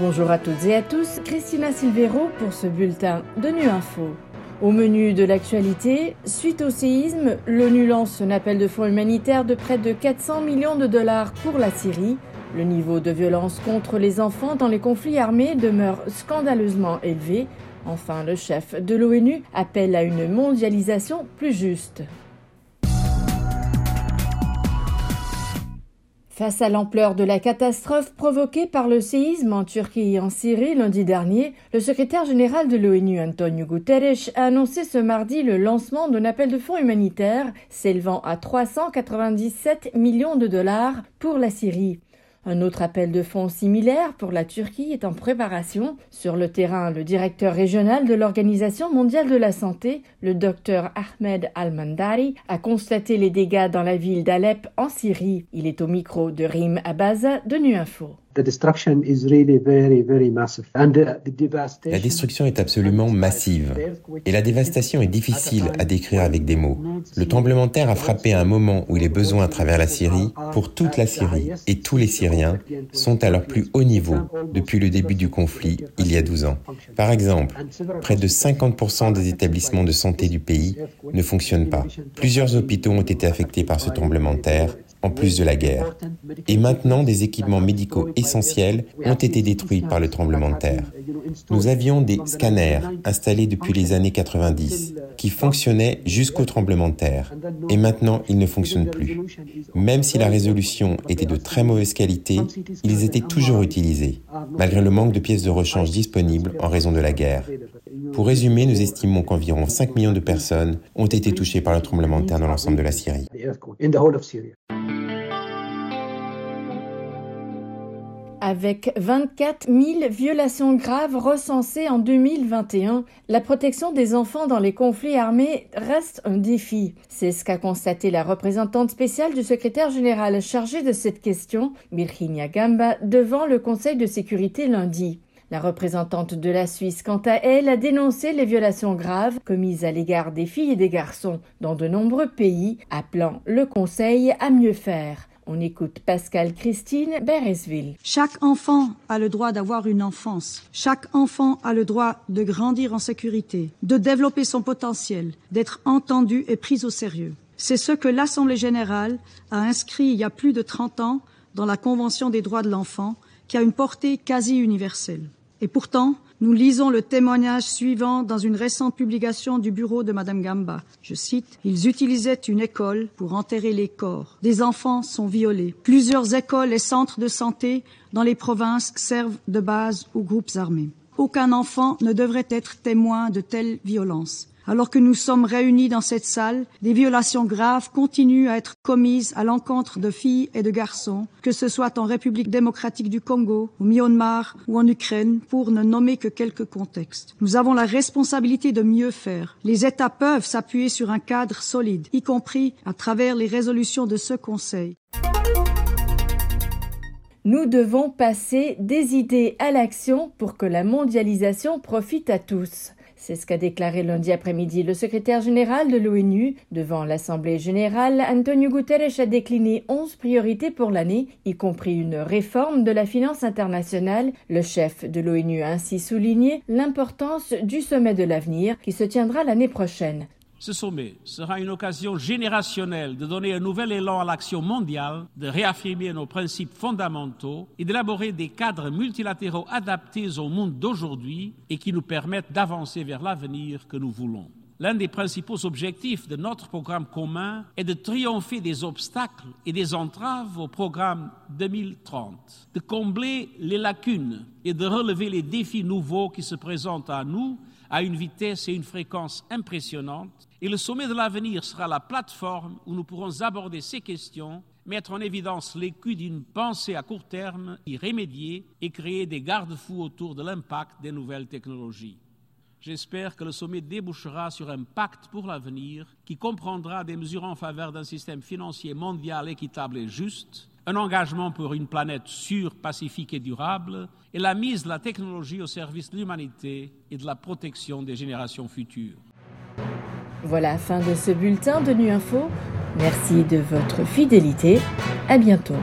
Bonjour à toutes et à tous, Christina Silvero pour ce bulletin de Nu Info. Au menu de l'actualité, suite au séisme, l'ONU lance un appel de fonds humanitaire de près de 400 millions de dollars pour la Syrie. Le niveau de violence contre les enfants dans les conflits armés demeure scandaleusement élevé. Enfin, le chef de l'ONU appelle à une mondialisation plus juste. Face à l'ampleur de la catastrophe provoquée par le séisme en Turquie et en Syrie lundi dernier, le secrétaire général de l'ONU Antonio Guterres a annoncé ce mardi le lancement d'un appel de fonds humanitaire s'élevant à 397 millions de dollars pour la Syrie. Un autre appel de fonds similaire pour la Turquie est en préparation. Sur le terrain, le directeur régional de l'Organisation mondiale de la santé, le docteur Ahmed Al-Mandari, a constaté les dégâts dans la ville d'Alep en Syrie. Il est au micro de Rim Abaza de NUINFO. La destruction est absolument massive et la dévastation est difficile à décrire avec des mots. Le tremblement de terre a frappé à un moment où il est besoin à travers la Syrie pour toute la Syrie et tous les Syriens sont à leur plus haut niveau depuis le début du conflit il y a 12 ans. Par exemple, près de 50% des établissements de santé du pays ne fonctionnent pas. Plusieurs hôpitaux ont été affectés par ce tremblement de terre en plus de la guerre. Et maintenant, des équipements médicaux essentiels ont été détruits par le tremblement de terre. Nous avions des scanners installés depuis les années 90 qui fonctionnaient jusqu'au tremblement de terre. Et maintenant, ils ne fonctionnent plus. Même si la résolution était de très mauvaise qualité, ils étaient toujours utilisés, malgré le manque de pièces de rechange disponibles en raison de la guerre. Pour résumer, nous estimons qu'environ 5 millions de personnes ont été touchées par le tremblement de terre dans l'ensemble de la Syrie. Avec 24 000 violations graves recensées en 2021, la protection des enfants dans les conflits armés reste un défi. C'est ce qu'a constaté la représentante spéciale du secrétaire général chargé de cette question, Virginia Gamba, devant le Conseil de sécurité lundi. La représentante de la Suisse, quant à elle, a dénoncé les violations graves commises à l'égard des filles et des garçons dans de nombreux pays, appelant le Conseil à mieux faire. On écoute Pascal Christine Beresville. Chaque enfant a le droit d'avoir une enfance. Chaque enfant a le droit de grandir en sécurité, de développer son potentiel, d'être entendu et pris au sérieux. C'est ce que l'Assemblée générale a inscrit il y a plus de 30 ans dans la Convention des droits de l'enfant, qui a une portée quasi universelle. Et pourtant, nous lisons le témoignage suivant dans une récente publication du bureau de Madame Gamba. Je cite, Ils utilisaient une école pour enterrer les corps. Des enfants sont violés. Plusieurs écoles et centres de santé dans les provinces servent de base aux groupes armés. Aucun enfant ne devrait être témoin de telles violences. Alors que nous sommes réunis dans cette salle, des violations graves continuent à être commises à l'encontre de filles et de garçons, que ce soit en République démocratique du Congo, au Myanmar ou en Ukraine, pour ne nommer que quelques contextes. Nous avons la responsabilité de mieux faire. Les États peuvent s'appuyer sur un cadre solide, y compris à travers les résolutions de ce Conseil. Nous devons passer des idées à l'action pour que la mondialisation profite à tous. C'est ce qu'a déclaré lundi après-midi le secrétaire général de l'ONU. Devant l'Assemblée générale, Antonio Guterres a décliné 11 priorités pour l'année, y compris une réforme de la finance internationale. Le chef de l'ONU a ainsi souligné l'importance du sommet de l'avenir qui se tiendra l'année prochaine. Ce sommet sera une occasion générationnelle de donner un nouvel élan à l'action mondiale, de réaffirmer nos principes fondamentaux et d'élaborer des cadres multilatéraux adaptés au monde d'aujourd'hui et qui nous permettent d'avancer vers l'avenir que nous voulons. L'un des principaux objectifs de notre programme commun est de triompher des obstacles et des entraves au programme 2030, de combler les lacunes et de relever les défis nouveaux qui se présentent à nous à une vitesse et une fréquence impressionnantes. Et le sommet de l'avenir sera la plateforme où nous pourrons aborder ces questions, mettre en évidence l'écu d'une pensée à court terme, y remédier et créer des garde-fous autour de l'impact des nouvelles technologies. J'espère que le sommet débouchera sur un pacte pour l'avenir qui comprendra des mesures en faveur d'un système financier mondial équitable et juste, un engagement pour une planète sûre, pacifique et durable, et la mise de la technologie au service de l'humanité et de la protection des générations futures. Voilà, fin de ce bulletin de Nu Info. Merci de votre fidélité. À bientôt.